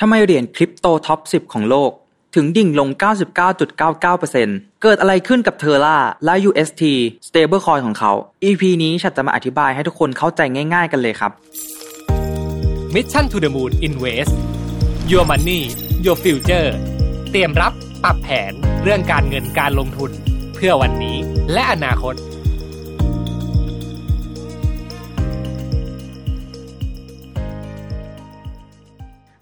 ทำไมเหรียญคริปโตท็อป 10 ของโลก ถึงดิ่งลง 99.99%เกิดอะไรขึ้นกับเทอร่าและ UST stablecoin ของเขา EP นี้ฉันจะมาอธิบายให้ทุกคนเข้าใจง่ายๆกันเลยครับ Mission to the Moon Invest Your Money Your Future เตรียมรับปรับแผนเรื่องการเงินการลงทุนเพื่อวันนี้และอนาคต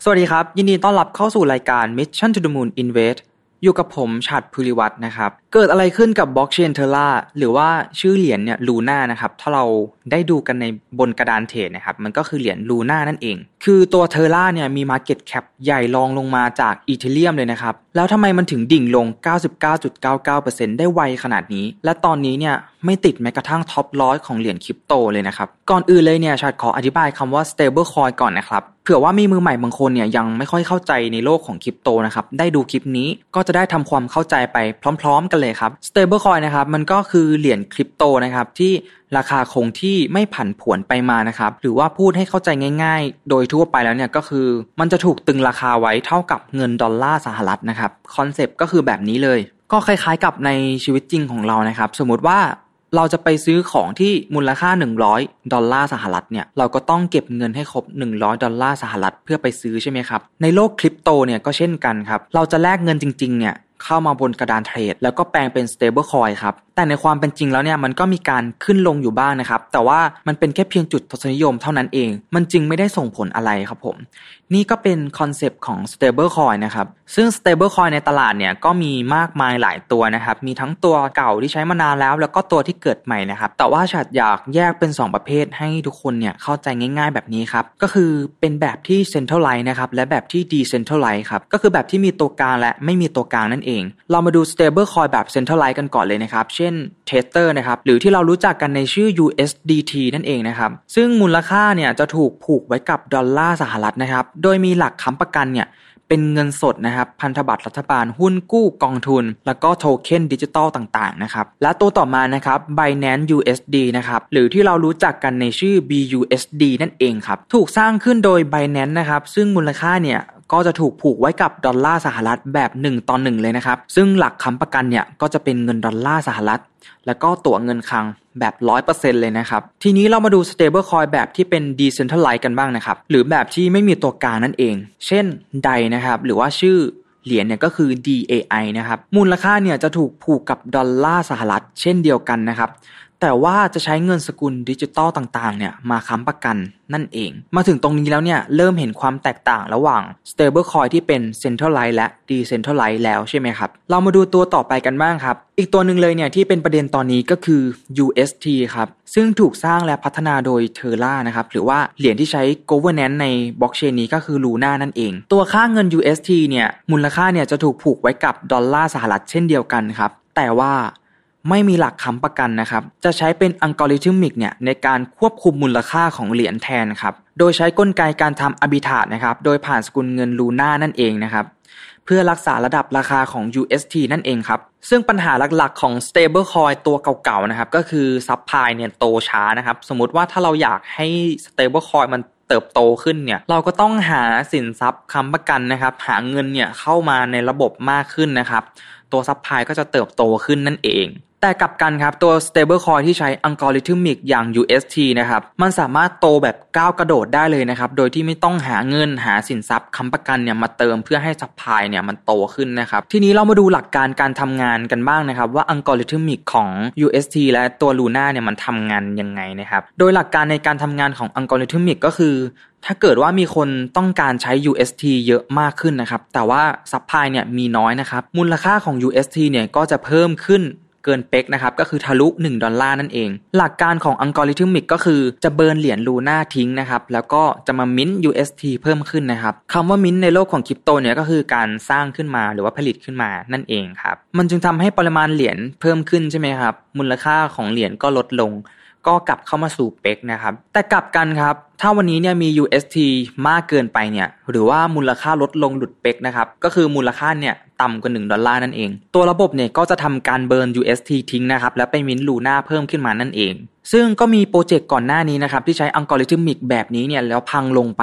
สวัสดีครับ ยินดีต้อนรับเข้าสู่รายการ Mission to the Moon Invest อยู่กับผมฉัดภูริวัฒน์นะครับ เกิดอะไรขึ้นกับบล็อกเชน Terra หรือว่าชื่อเหรียญเนี่ย Luna นะครับ ถ้าเราได้ดูกันในบนกระดานเทรดนะครับ มันก็คือเหรียญ Luna นั่นเอง คือตัว Terra เนี่ยมี Market Cap ใหญ่รองลงมาจาก Ethereum เลยนะครับ แล้วทำไมมันถึงดิ่งลง 99.99%ได้ไวขนาดนี้ และตอนนี้เนี่ยไม่ติดแม้กระทั่ง top ร้อยของเหรียญคริปโตเลยนะครับ ก่อนอื่นเลยเนี่ยชัดขออธิบายคำว่า stable coin ก่อนนะครับ เผื่อว่ามีมือใหม่บางคนเนี่ยยังไม่ค่อยเข้าใจในโลกของคริปโตนะครับได้ดูคลิปนี้ก็จะได้ทำความเข้าใจไปพร้อม ๆ กันเลยครับ stable coin นะครับมันก็คือเหรียญคริปโตนะครับที่ราคาคงที่ไม่ผันผวนไปมานะครับหรือว่าพูดให้เข้าใจง่าย ๆ โดยทั่วไปแล้วเนี่ยก็คือ มันจะถูกตรึงราคาไว้เท่ากับเงินดอลลาร์สหรัฐนะครับคอนเซปต์ก็คือแบบนี้เลย ก็คล้ายๆกับในชีวิตจริงของเรานะครับ สมมติว่า เราจะไปซื้อของที่มูลค่า 100 ดอลลาร์สหรัฐเนี่ยเราก็ต้องเก็บเงินให้ครบ 100 ดอลลาร์สหรัฐเพื่อไปซื้อใช่ไหมครับ ในโลกคริปโตเนี่ยก็เช่นกันครับ เราจะแลกเงินจริงๆเนี่ยเข้ามาบนกระดานเทรด แล้วก็แปลงเป็น stable coin ครับ แต่ในความเป็นจริงแล้วเนี่ยมันก็มีการขึ้นลงอยู่บ้างนะครับ แต่ว่ามันเป็นแค่เพียงจุดทศนิยมเท่านั้นเอง มันจึงไม่ได้ส่งผลอะไรครับผม นี่ก็เป็นคอนเซปต์ของ stable coin นะครับ ซึ่ง stable coin ในตลาดเนี่ยก็มีมากมายหลายตัวนะครับ มีทั้งตัวเก่าที่ใช้มานานแล้ว แล้วก็ตัวที่เกิดใหม่นะครับ แต่ว่าฉัดอยากแยกเป็น 2 ประเภทให้ทุกคนเนี่ยเข้าใจง่าย ๆแบบนี้ครับ ก็คือเป็นแบบที่ centralize นะครับ และแบบที่ decentralize ครับ ก็คือแบบที่มีตัวกลางและไม่มีตัวกลางนั่นเอง เรามาดู stable coin แบบ centralize กันก่อนเลยนะครับ เช่น Tether นะครับหรือที่เรารู้จักกันในชื่อ USDT นั่นเองนะครับซึ่งมูลค่าเนี่ยจะถูกผูกไว้กับดอลลาร์สหรัฐนะครับโดยมีหลักค้ำประกันเนี่ยเป็นเงินสดนะครับพันธบัตรรัฐบาลหุ้นกู้กองทุน แล้วก็โทเค็นดิจิตอลต่างๆนะครับและตัวต่อมานะครับ Binance USD นะครับหรือที่เรารู้จักกันในชื่อ BUSD นั่นเองครับถูกสร้างขึ้นโดย Binance นะครับซึ่งมูลค่าเนี่ย ก็จะถูกผูกไว้กับดอลลาร์สหรัฐแบบ 1 ต่อ 1 เลยนะครับ ซึ่งหลักค้ำประกันเนี่ยก็จะเป็นเงินดอลลาร์สหรัฐ แล้วก็ตั๋วเงินคลังแบบ 100%เลยนะครับ ทีนี้เรามาดู stable coin แบบที่เป็น decentralized กันบ้างนะครับ หรือแบบที่ไม่มีตัวกลางนั่นเอง เช่น DAI นะครับ หรือว่าชื่อเหรียญเนี่ยก็คือ DAI นะครับ มูลค่าเนี่ยจะถูกผูกกับดอลลาร์สหรัฐเช่นเดียวกันนะครับ แต่ว่าจะใช้เงินสกุลดิจิตอลต่างๆ เนี่ยมาค้ำประกันนั่นเอง มาถึงตรงนี้แล้วเนี่ยเริ่มเห็นความแตกต่างระหว่าง stable coin ที่เป็น centralized และ decentralized แล้วใช่ไหมครับ เรามาดูตัวต่อไปกันบ้างครับ อีกตัวหนึ่งเลยเนี่ยที่เป็นประเด็นตอนนี้ก็คือ UST ครับ ซึ่งถูกสร้างและพัฒนาโดย Terra นะครับ หรือว่าเหรียญที่ใช้ governance ในบล็อกเชนนี้ก็คือ Luna นั่นเอง ตัวค่าเงิน UST เนี่ยมูลค่าเนี่ยจะถูกผูกไว้กับดอลลาร์สหรัฐเช่นเดียวกันครับแต่ว่า ไม่มีหลักค้ำประกันนะครับ จะใช้เป็นอัลกอริทึมิกเนี่ยในการควบคุมมูลค่าของเหรียญแทนครับ โดยใช้กลไกการทำอบิทานะครับ โดยผ่านสกุลเงินลูน่านั่นเองนะครับ เพื่อรักษาระดับราคาของ UST นั่นเองครับ ซึ่งปัญหาหลักๆของ stable coin ตัวเก่าๆนะครับ ก็คือ supply เนี่ยโตช้านะครับ สมมติว่าถ้าเราอยากให้ stable coin มันเติบโตขึ้นเนี่ยเราก็ต้องหาสินทรัพย์ค้ำประกันนะครับ หาเงินเนี่ยเข้ามาในระบบมากขึ้นนะครับ ตัว supply ก็จะเติบโตขึ้นนั่นเอง แต่กลับกันครับ ตัว stable coin ที่ใช้ algorithmic อย่าง UST นะครับ มันสามารถโตแบบก้าวกระโดดได้เลยนะครับ โดยที่ไม่ต้องหาเงินหาสินทรัพย์ค้ำประกันเนี่ยมาเติมเพื่อให้ supply เนี่ยมันโตขึ้นนะครับ ทีนี้เรามาดูหลักการการทำงานกันบ้างนะครับ ว่า algorithmic ของ UST และตัว Luna เนี่ยมันทำงานยังไงนะครับ โดยหลักการในการทำงานของ algorithmic ก็คือถ้าเกิดว่ามีคนต้องการใช้ UST เยอะมากขึ้นนะครับ แต่ว่า supply เนี่ยมีน้อยนะครับ มูลค่าของ UST เนี่ยก็จะเพิ่มขึ้น เกิน peg นะครับก็คือทะลุ 1 ดอลลาร์นั่นเอง หลักการของ algorithmic ก็คือจะ burn เหรียญ Luna ทิ้งนะครับแล้วก็จะมามิ้น UST เพิ่มขึ้นนะครับคำว่ามิ้นในโลกของคริปโตเนี่ยก็คือการสร้างขึ้นมาหรือว่าผลิตขึ้นมานั่นเองครับมันจึงทำให้ปริมาณเหรียญเพิ่มขึ้นใช่ไหมครับมูลค่าของเหรียญก็ลดลง ก็กลับเข้ามาสู่ peg นะครับ แต่กลับกันครับ ถ้าวันนี้เนี่ยมี UST มากเกินไปเนี่ย หรือว่ามูลค่าลดลงหลุด peg นะครับ ก็คือมูลค่าเนี่ยต่ำกว่า 1 ดอลลาร์นั่นเอง ตัวระบบเนี่ยก็จะทำการเบิร์น UST ทิ้งนะครับ แล้วไป mint Luna เพิ่มขึ้นมานั่นเอง ซึ่งก็มีโปรเจกต์ก่อนหน้านี้นะครับที่ใช้ algorithmic แบบนี้เนี่ยแล้วพังลงไป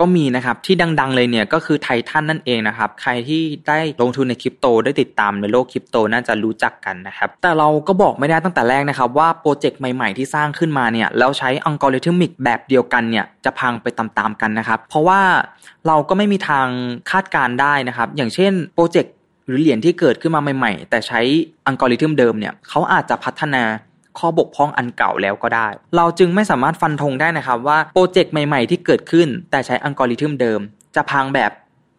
ก็มีนะครับที่ดังๆเลยเนี่ยก็คือไททันนั่นเองนะครับใครที่ได้ลงทุนในคริปโตได้ติดตามในโลกคริปโตน่าจะรู้จักกันนะครับแต่เราก็บอกไม่ได้ตั้งแต่แรกนะครับว่าโปรเจกต์ใหม่ๆที่สร้างขึ้นมาเนี่ยแล้วใช้ algorithmic แบบเดียวกันเนี่ยจะพังไปตามๆกันนะครับเพราะว่าเราก็ไม่มีทางคาดการณ์ได้นะครับอย่างเช่นโปรเจกต์หรือเหรียญที่เกิดขึ้นมาใหม่ ๆ แต่ใช้อัลกอริทึมเดิมเนี่ยเขาอาจจะพัฒนา ข้อบกพร่องอันเก่าแล้วก็ได้ เราจึงไม่สามารถฟันธงได้นะครับว่าโปรเจกต์ใหม่ๆ ที่เกิดขึ้น แต่ใช้อัลกอริทึมเดิม จะพังแบบ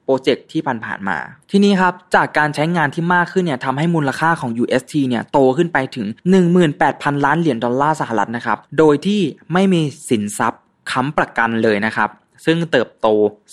โปรเจกต์ที่ผ่านๆมา ทีนี้ครับ จากการใช้งานที่มากขึ้นเนี่ยทำให้มูลค่าของ UST เนี่ยโตขึ้นไปถึง 18,000 ล้านเหรียญดอลลาร์สหรัฐนะครับ โดยที่ไม่มีสินทรัพย์ค้ำประกันเลยนะครับ ซึ่งเติบโต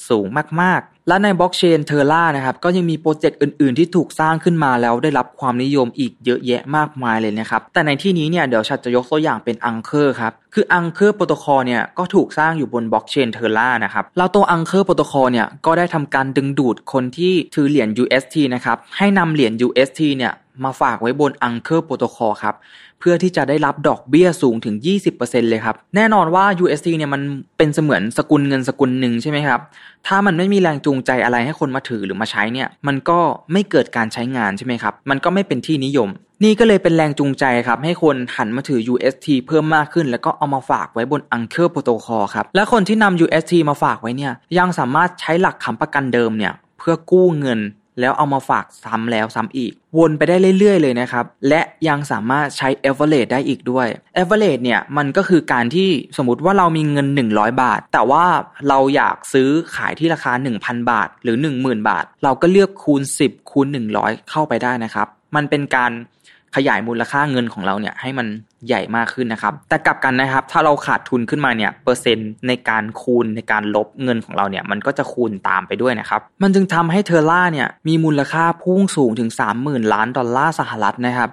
สูงมากๆ และในบล็อกเชน Terra นะครับก็ยังมีโปรเจกต์อื่น ๆ ที่ถูกสร้างขึ้นมาแล้วได้รับความนิยมอีกเยอะแยะมากมายเลยนะครับ แต่ในที่นี้เนี่ยเดี๋ยวชัดจะยกตัวอย่างเป็น Anchor ครับ คือ Anchor Protocol เนี่ยก็ถูกสร้างอยู่บนบล็อกเชน Terra นะครับแล้วตัว Anchor Protocol เนี่ยก็ได้ทำการดึงดูดคนที่ถือเหรียญ UST นะครับให้นำเหรียญ UST เนี่ยมาฝากไว้บน Anchor Protocol ครับ เพื่อที่จะได้รับดอกเบี้ยสูงถึง 20%เลยครับ แน่นอนว่า UST เนี่ยมันเป็นเสมือนสกุลเงินสกุลหนึ่งใช่ไหมครับ ถ้ามันไม่มีแรงจูงใจอะไรให้คนมาถือหรือมาใช้เนี่ย มันก็ไม่เกิดการใช้งานใช่ไหมครับ มันก็ไม่เป็นที่นิยม นี่ก็เลยเป็นแรงจูงใจครับให้คนหันมาถือ UST เพิ่มมากขึ้น แล้วก็เอามาฝากไว้บน Anchor Protocol ครับ และคนที่นำ UST มาฝากไว้เนี่ย ยังสามารถใช้หลักค้ำประกันเดิมเนี่ยเพื่อกู้เงิน แล้วเอามาฝากซ้ำแล้วซ้ำอีก วนไปได้เรื่อยๆ เลยนะครับ และยังสามารถใช้ average ได้อีกด้วย average เนี่ยมันก็คือการที่สมมติว่าเรามีเงิน 100 บาท แต่ว่าเราอยากซื้อขายที่ราคา 1,000 บาท หรือ 10,000 บาท เราก็เลือกคูณ 10 คูณ 100 เข้าไปได้นะครับ มันเป็นการ ขยายมูลค่าเงินของเราเนี่ยให้มันใหญ่มากขึ้นนะครับ แต่กลับกันนะครับ ถ้าเราขาดทุนขึ้นมาเนี่ยเปอร์เซ็นต์ในการคูณในการลบเงินของเราเนี่ยมันก็จะคูณตามไปด้วยนะครับ มันจึงทำให้เทอร่าเนี่ยมีมูลค่าพุ่งสูงถึง 30,000 ล้านดอลลาร์สหรัฐนะครับ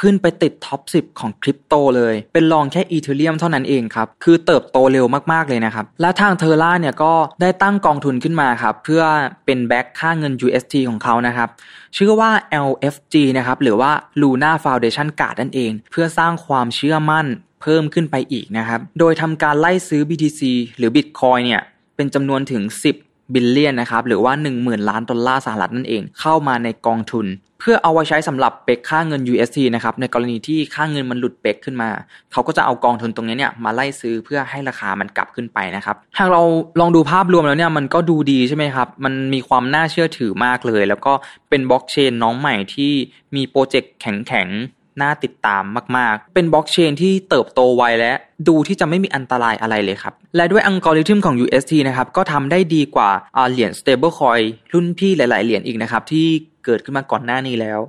ขึ้นไปติดท็อป 10 ของคริปโตเลย เป็นรองแค่อีเทเรียมเท่านั้นเองครับ คือเติบโตเร็วมากๆเลยนะครับ และทางเทอร่าเนี่ยก็ได้ตั้งกองทุนขึ้นมาครับ เพื่อเป็นแบ็กค่าเงิน UST ของเขานะครับ ชื่อว่า LFG นะครับ หรือว่า Luna Foundation Guard นั่นเอง เพื่อสร้างความเชื่อมั่นเพิ่มขึ้นไปอีกนะครับ โดยทำการไล่ซื้อ BTC หรือ Bitcoin เนี่ย เป็นจำนวนถึง 10 billion นะครับหรือว่า 10,000 ล้านดอลลาร์สหรัฐนั่นเองเข้ามาในกองทุน เพื่อเอาไว้ใช้สำหรับ peg ค่าเงิน UST นะครับ ในกรณีที่ค่าเงินมันหลุด peg ขึ้นมา เขาก็จะเอากองทุนตรงนี้เนี่ยมาไล่ซื้อเพื่อให้ราคามันกลับขึ้นไปนะครับ หากเราลองดูภาพรวมแล้วเนี่ยมันก็ดูดีใช่ไหมครับ มันมีความน่าเชื่อถือมากเลย แล้วก็เป็นบล็อกเชนน้องใหม่ที่มีโปรเจกต์แข็งๆ น่าติดตามมาก ๆ เป็นบล็อกเชนที่เติบโตไวและดูที่จะไม่มีอันตรายอะไรเลยครับ และด้วยอัลกอริทึมของ UST นะครับก็ทำได้ดีกว่าเหรียญ stablecoin รุ่นพี่หลาย ๆ เหรียญอีกนะครับที่เกิดขึ้นมาก่อนหน้านี้แล้ว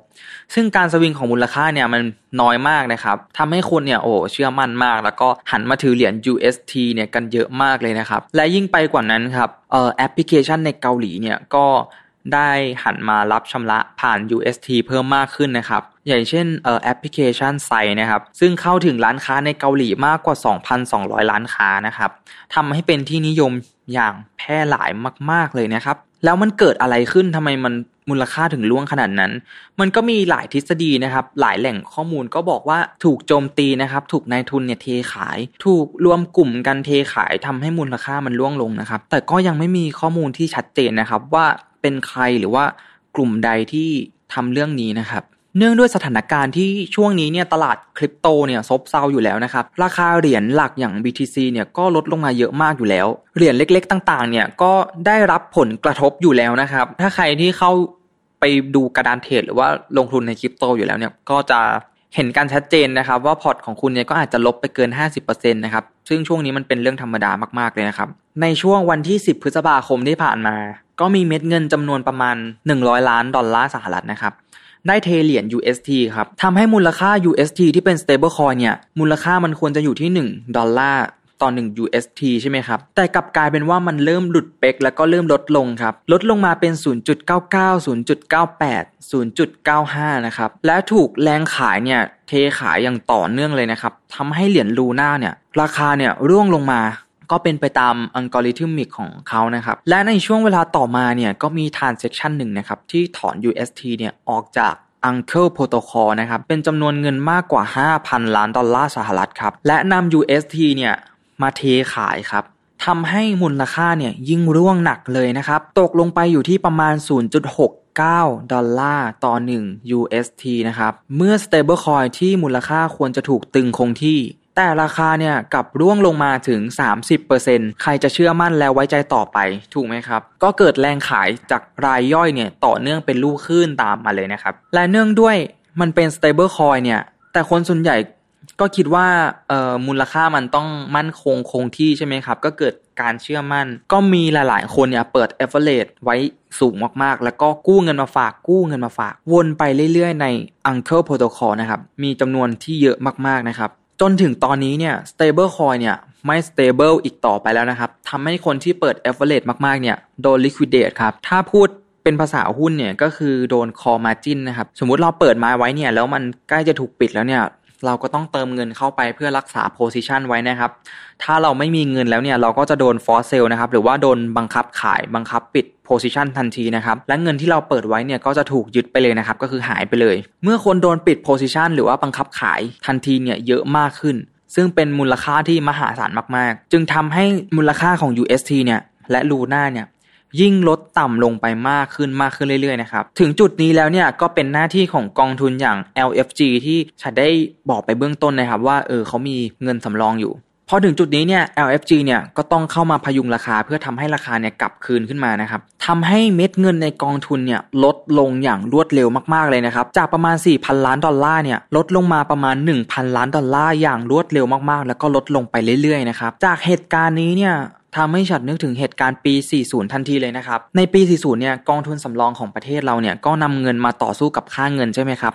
ซึ่งการสวิงของมูลค่าเนี่ยมันน้อยมากนะครับทำให้คนเนี่ยโอ้เชื่อมั่นมาก แล้วก็หันมาถือเหรียญ UST เนี่ยกันเยอะมากเลยนะครับ และยิ่งไปกว่านั้นครับเอ่อแอปพลิเคชันในเกาหลีเนี่ยก็ได้หันมารับชำระผ่าน UST เพิ่มมากขึ้นนะครับ อย่างเช่นเอ่อแอปพลิเคชัน Chaiนะครับ ซึ่งเข้าถึงร้านค้าในเกาหลีมากกว่า 2,200ล้านค้านะครับทำให้เป็นที่นิยมอย่างแพร่หลายมาก ๆ เลยนะครับ แล้วมันเกิดอะไรขึ้นทำไมมันมูลค่าถึงล่วงขนาดนั้น มันก็มีหลายทฤษฎีนะครับ หลายแหล่งข้อมูลก็บอกว่าถูกโจมตีนะครับ ถูกนายทุนเนี่ยเทขาย ถูกรวมกลุ่มกันเทขายทำให้มูลค่ามันล่วงลงนะครับ แต่ก็ยังไม่มีข้อมูลที่ชัดเจนนะครับ ว่าเป็นใครหรือว่ากลุ่มใดที่ทำเรื่องนี้นะครับ เนื่องด้วยสถานการณ์ที่ช่วงนี้เนี่ยตลาดคริปโตเนี่ยซบเซาอยู่แล้วนะครับ ราคาเหรียญหลักอย่าง BTC เนี่ยก็ลดลงมาเยอะมากอยู่แล้ว เหรียญเล็กๆ ต่างๆ เนี่ยก็ได้รับผลกระทบอยู่แล้วนะครับ ถ้าใครที่เข้าไปดูกระดานเทรดหรือว่าลงทุนในคริปโตอยู่แล้วเนี่ยก็จะเห็นการชัดเจนนะครับ ว่าพอร์ตของคุณเนี่ยก็อาจจะลบไปเกิน 50%นะครับ ซึ่งช่วงนี้มันเป็นเรื่องธรรมดามากๆเลยนะครับ ในช่วงวันที่ 10 พฤษภาคมที่ผ่านมา ก็มีเม็ดเงินจำนวนประมาณ 100 ล้านดอลลาร์สหรัฐนะครับ ได้เทเหรียญ UST ครับทำให้มูลค่า UST ที่เป็น stablecoin เนี่ย มูลค่ามันควรจะอยู่ที่ 1 ดอลลาร์ต่อ 1 UST ใช่ไหมครับ แต่กลับกลายเป็นว่ามันเริ่มหลุดเป๊กแล้วก็เริ่มลดลงครับ ลดลงมาเป็น 0.99 0.98 0.95 นะครับ และถูกแรงขายเนี่ย เทขายอย่างต่อเนื่องเลยนะครับ ทำให้เหรียญลูน่าเนี่ย ราคาเนี่ยร่วงลงมา ก็เป็นไปตาม algorithmic ของเขานะครับ และในช่วงเวลาต่อมาเนี่ยก็มี transaction หนึ่งนะครับที่ถอน UST เนี่ยออกจาก Anchor Protocol นะครับ เป็นจำนวนเงินมากกว่า 5,000 ล้านดอลลาร์สหรัฐครับ และนำ UST เนี่ยมาเทขายครับททำให้มูลค่าเนี่ยยิ่งร่วงหนักเลยนะครับ ตกลงไปอยู่ที่ประมาณ 0.69 ดอลลาร์ต่อ 1 UST นะครับ เมื่อ stablecoin ที่มูลค่าควรจะถูกตรึงคงที่ แต่ราคาเนี่ยกลับร่วงลงมาถึง 30%ใครจะเชื่อมั่นแล้วไว้ใจต่อไปถูกไหมครับ ก็เกิดแรงขายจากรายย่อยเนี่ยต่อเนื่องเป็นลูกคลื่นตามมาเลยนะครับ และเนื่องด้วยมันเป็น stable coin เนี่ย แต่คนส่วนใหญ่ก็คิดว่าเอ่อมูลค่ามันต้องมั่นคงคงที่ใช่ไหมครับ ก็เกิดการเชื่อมั่น ก็มีหลาย ๆ คนเนี่ยเปิด a v e r a g e ไว้สูงมาก ๆ แล้วก็กู้เงินมาฝากกู้เงินมาฝาก วนไปเรื่อย ๆ ใน Uncle Protocol นะครับ มีจำนวนที่เยอะมาก ๆ นะครับ จนถึงตอนนี้เนี่ย stable coin เนี่ยไม่ stable อีกต่อไปแล้วนะครับทำให้คนที่เปิด a v e r a g e มากๆ เนี่ยโดน liquidate ครับ ถ้าพูดเป็นภาษาหุ้นเนี่ยก็คือโดน call margin นะครับ สมมุติเราเปิดมาไว้เนี่ยแล้วมันใกล้จะถูกปิดแล้วเนี่ย เราก็ต้องเติมเงินเข้าไปเพื่อรักษา position ไว้นะครับ ถ้าเราไม่มีเงินแล้วเนี่ยเราก็จะโดน force sell นะครับ หรือว่าโดนบังคับขายบังคับปิด position ทันทีนะครับ และเงินที่เราเปิดไว้เนี่ยก็จะถูกยึดไปเลยนะครับ ก็คือหายไปเลย เมื่อคนโดนปิด position หรือว่าบังคับขายทันทีเนี่ยเยอะมากขึ้น ซึ่งเป็นมูลค่าที่มหาศาลมากๆ จึงทำให้มูลค่าของ UST เนี่ยและลูน่าเนี่ย ยิ่งลดต่ำลงไปมากขึ้นมากขึ้นเรื่อยๆนะครับถึงจุดนี้แล้วเนี่ยก็เป็นหน้าที่ของกองทุนอย่าง LFG ที่ฉันได้บอกไปเบื้องต้นนะครับว่าเออเขามีเงินสำรองอยู่พอถึงจุดนี้เนี่ย LFG เนี่ยก็ต้องเข้ามาพยุงราคาเพื่อทำให้ราคาเนี่ยกลับคืนขึ้นมานะครับทำให้เม็ดเงินในกองทุนเนี่ยลดลงอย่างรวดเร็วมากๆเลยนะครับ จากประมาณ 4,000 ล้านดอลลาร์เนี่ยลดลงมาประมาณ 1,000 ล้านดอลลาร์อย่างรวดเร็วมากๆ แล้วก็ลดลงไปเรื่อยๆนะครับ จากเหตุการณ์นี้เนี่ย ทำให้ฉันนึกถึงเหตุการณ์ปี 40 ทันทีเลยนะครับ ในปี 40 เนี่ยกองทุนสำรองของประเทศเราเนี่ยก็นำเงินมาต่อสู้กับค่าเงินใช่ไหมครับ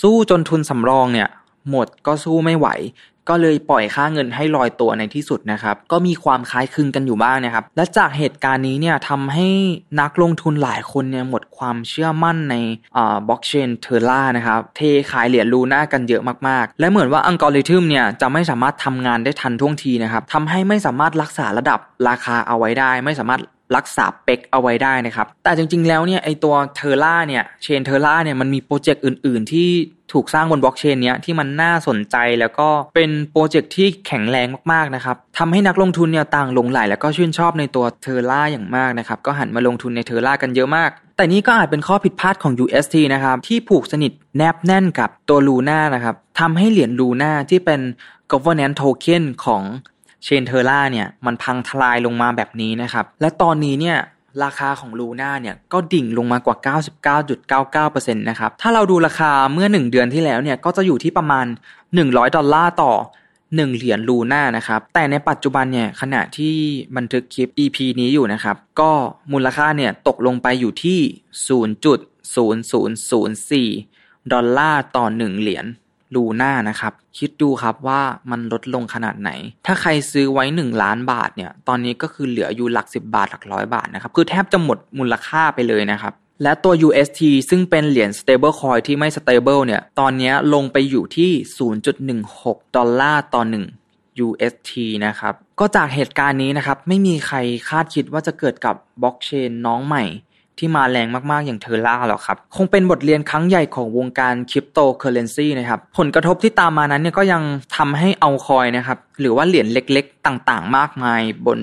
สู้จนทุนสำรองเนี่ยหมดก็สู้ไม่ไหว ก็เลยปล่อยค่าเงินให้ลอยตัวในที่สุดนะครับ ก็มีความคล้ายคลึงกันอยู่บ้างนะครับ และจากเหตุการณ์นี้เนี่ยทำให้นักลงทุนหลายคนเนี่ยหมดความเชื่อมั่นในบล็อกเชน Terra นะครับเทขายเหรียญ Luna กันเยอะมากๆ และเหมือนว่าอัลกอริทึมเนี่ยจะไม่สามารถทำงานได้ทันท่วงทีนะครับทำให้ไม่สามารถรักษาระดับราคาเอาไว้ได้ ไม่สามารถ รักษา peg เอาไว้ได้นะครับ แต่จริง ๆ แล้วเนี่ยไอตัว Terra เนี่ย chain Terra เนี่ยมันมีโปรเจกต์อื่น ๆ ที่ถูกสร้างบนบล็อกเชนเนี้ยที่มันน่าสนใจแล้วก็เป็นโปรเจกต์ที่แข็งแรงมากๆนะครับทำให้นักลงทุนเนี่ยต่างหลงไหลแล้วก็ชื่นชอบในตัว Terra อย่างมากนะครับก็หันมาลงทุนใน Terra กันเยอะมาก แต่นี่ก็อาจเป็นข้อผิดพลาดของ UST นะครับที่ผูกสนิทแนบแน่นกับตัวลูน่านะครับทำให้เหรียญลูน่าที่เป็น governance token ของ เชนเทอร่าเนี่ยมันพังทลายลงมาแบบนี้นะครับ และตอนนี้เนี่ยราคาของลูน่าเนี่ยก็ดิ่งลงมากว่า 99.99%นะครับ ถ้าเราดูราคาเมื่อ 1 เดือนที่แล้วเนี่ยก็จะอยู่ที่ประมาณ 100 ดอลลาร์ต่อ 1 เหรียญลูน่านะครับ แต่ในปัจจุบันเนี่ยขณะที่บันทึกคลิป EP นี้อยู่นะครับ ก็มูลค่าเนี่ยตกลงไปอยู่ที่ 0.0004 ดอลลาร์ต่อ 1 เหรียญ ลูน่านะครับ คิดดูครับว่ามันลดลงขนาดไหน ถ้าใครซื้อไว้ 1 ล้านบาทเนี่ยตอนนี้ก็คือเหลืออยู่หลัก 10 บาทหลักร้อยบาทนะครับ คือแทบจะหมดมูลค่าไปเลยนะครับ และตัว UST ซึ่งเป็นเหรียญ stable coin ที่ไม่ stable เนี่ยตอนนี้ลงไปอยู่ที่ 0.16 ดอลลาร์ต่อ 1 UST นะครับก็จากเหตุการณ์นี้นะครับไม่มีใครคาดคิดว่าจะเกิดกับบล็อกเชนน้องใหม่ ที่มาแรงมากๆอย่าง Terra หรอกครับ คงเป็นบทเรียนครั้งใหญ่ของวงการคริปโตเคอเรนซีนะครับ ผลกระทบที่ตามมานั้นเนี่ยก็ยังทำให้เอาคอยนะครับ หรือว่าเหรียญเล็กๆ ต่างๆ มากมายบน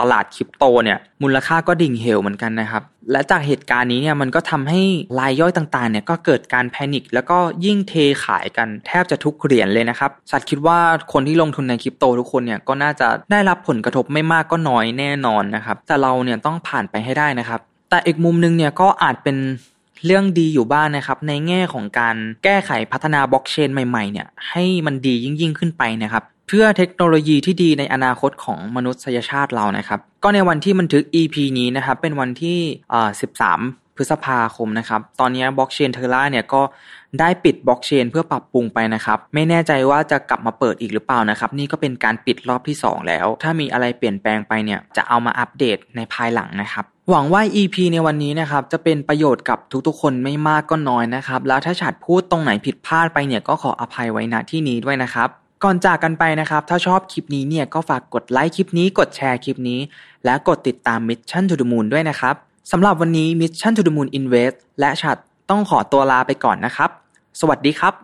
ตลาดคริปโตเนี่ยมูลค่าก็ดิ่งเหวเหมือนกันนะครับ และจากเหตุการณ์นี้เนี่ยมันก็ทำให้รายย่อยต่างๆเนี่ยก็เกิดการแพนิคแล้วก็ยิ่งเทขายกันแทบจะทุกเหรียญเลยนะครับสัตว์คิดว่าคนที่ลงทุนในคริปโตทุกคนเนี่ยก็น่าจะได้รับผลกระทบไม่มากก็น้อยแน่นอนนะครับแต่เราเนี่ยต้องผ่านไปให้ได้นะครับ แต่อีกมุมนึงเนี่ยก็อาจเป็นเรื่องดีอยู่บ้างนะครับ ในแง่ของการแก้ไขพัฒนาบล็อกเชนใหม่ๆเนี่ยให้มันดียิ่งยิ่งขึ้นไปนะครับ เพื่อเทคโนโลยีที่ดีในอนาคตของมนุษยชาติเรานะครับ ก็ในวันที่บันทึก EP นี้นะครับเป็นวันที่13พฤษภาคมนะครับ ตอนนี้บล็อกเชนเทอร่าเนี่ยก็ได้ปิดบล็อกเชนเพื่อปรับปรุงไปนะครับ ไม่แน่ใจว่าจะกลับมาเปิดอีกหรือเปล่านะครับ นี่ก็เป็นการปิดรอบที่ 2 แล้ว ถ้ามีอะไรเปลี่ยนแปลงไปเนี่ย จะเอามาอัปเดตในภายหลังนะครับ หวังว่า EP ในวันนี้นะครับจะเป็นประโยชน์กับทุกๆ คนไม่มากก็น้อยนะครับ แล้วถ้าฉัดพูดตรงไหนผิดพลาดไปเนี่ยก็ขออภัยไว้ณที่นี้ด้วยนะครับ ก่อนจากกันไปนะครับ ถ้าชอบคลิปนี้เนี่ยก็ฝากกดไลค์คลิปนี้กดแชร์คลิปนี้ และกดติดตาม Mission to the Moon ด้วยนะครับสำหรับวันนี้ Mission to the Moon Invest และฉัดต้องขอตัวลาไปก่อนนะครับ สวัสดีครับ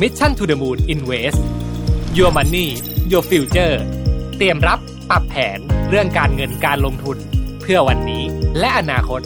Mission to the Moon Invest Your Money Your Future เตรียมรับปรับแผน เรื่องการเงินการลงทุนเพื่อวันนี้และอนาคต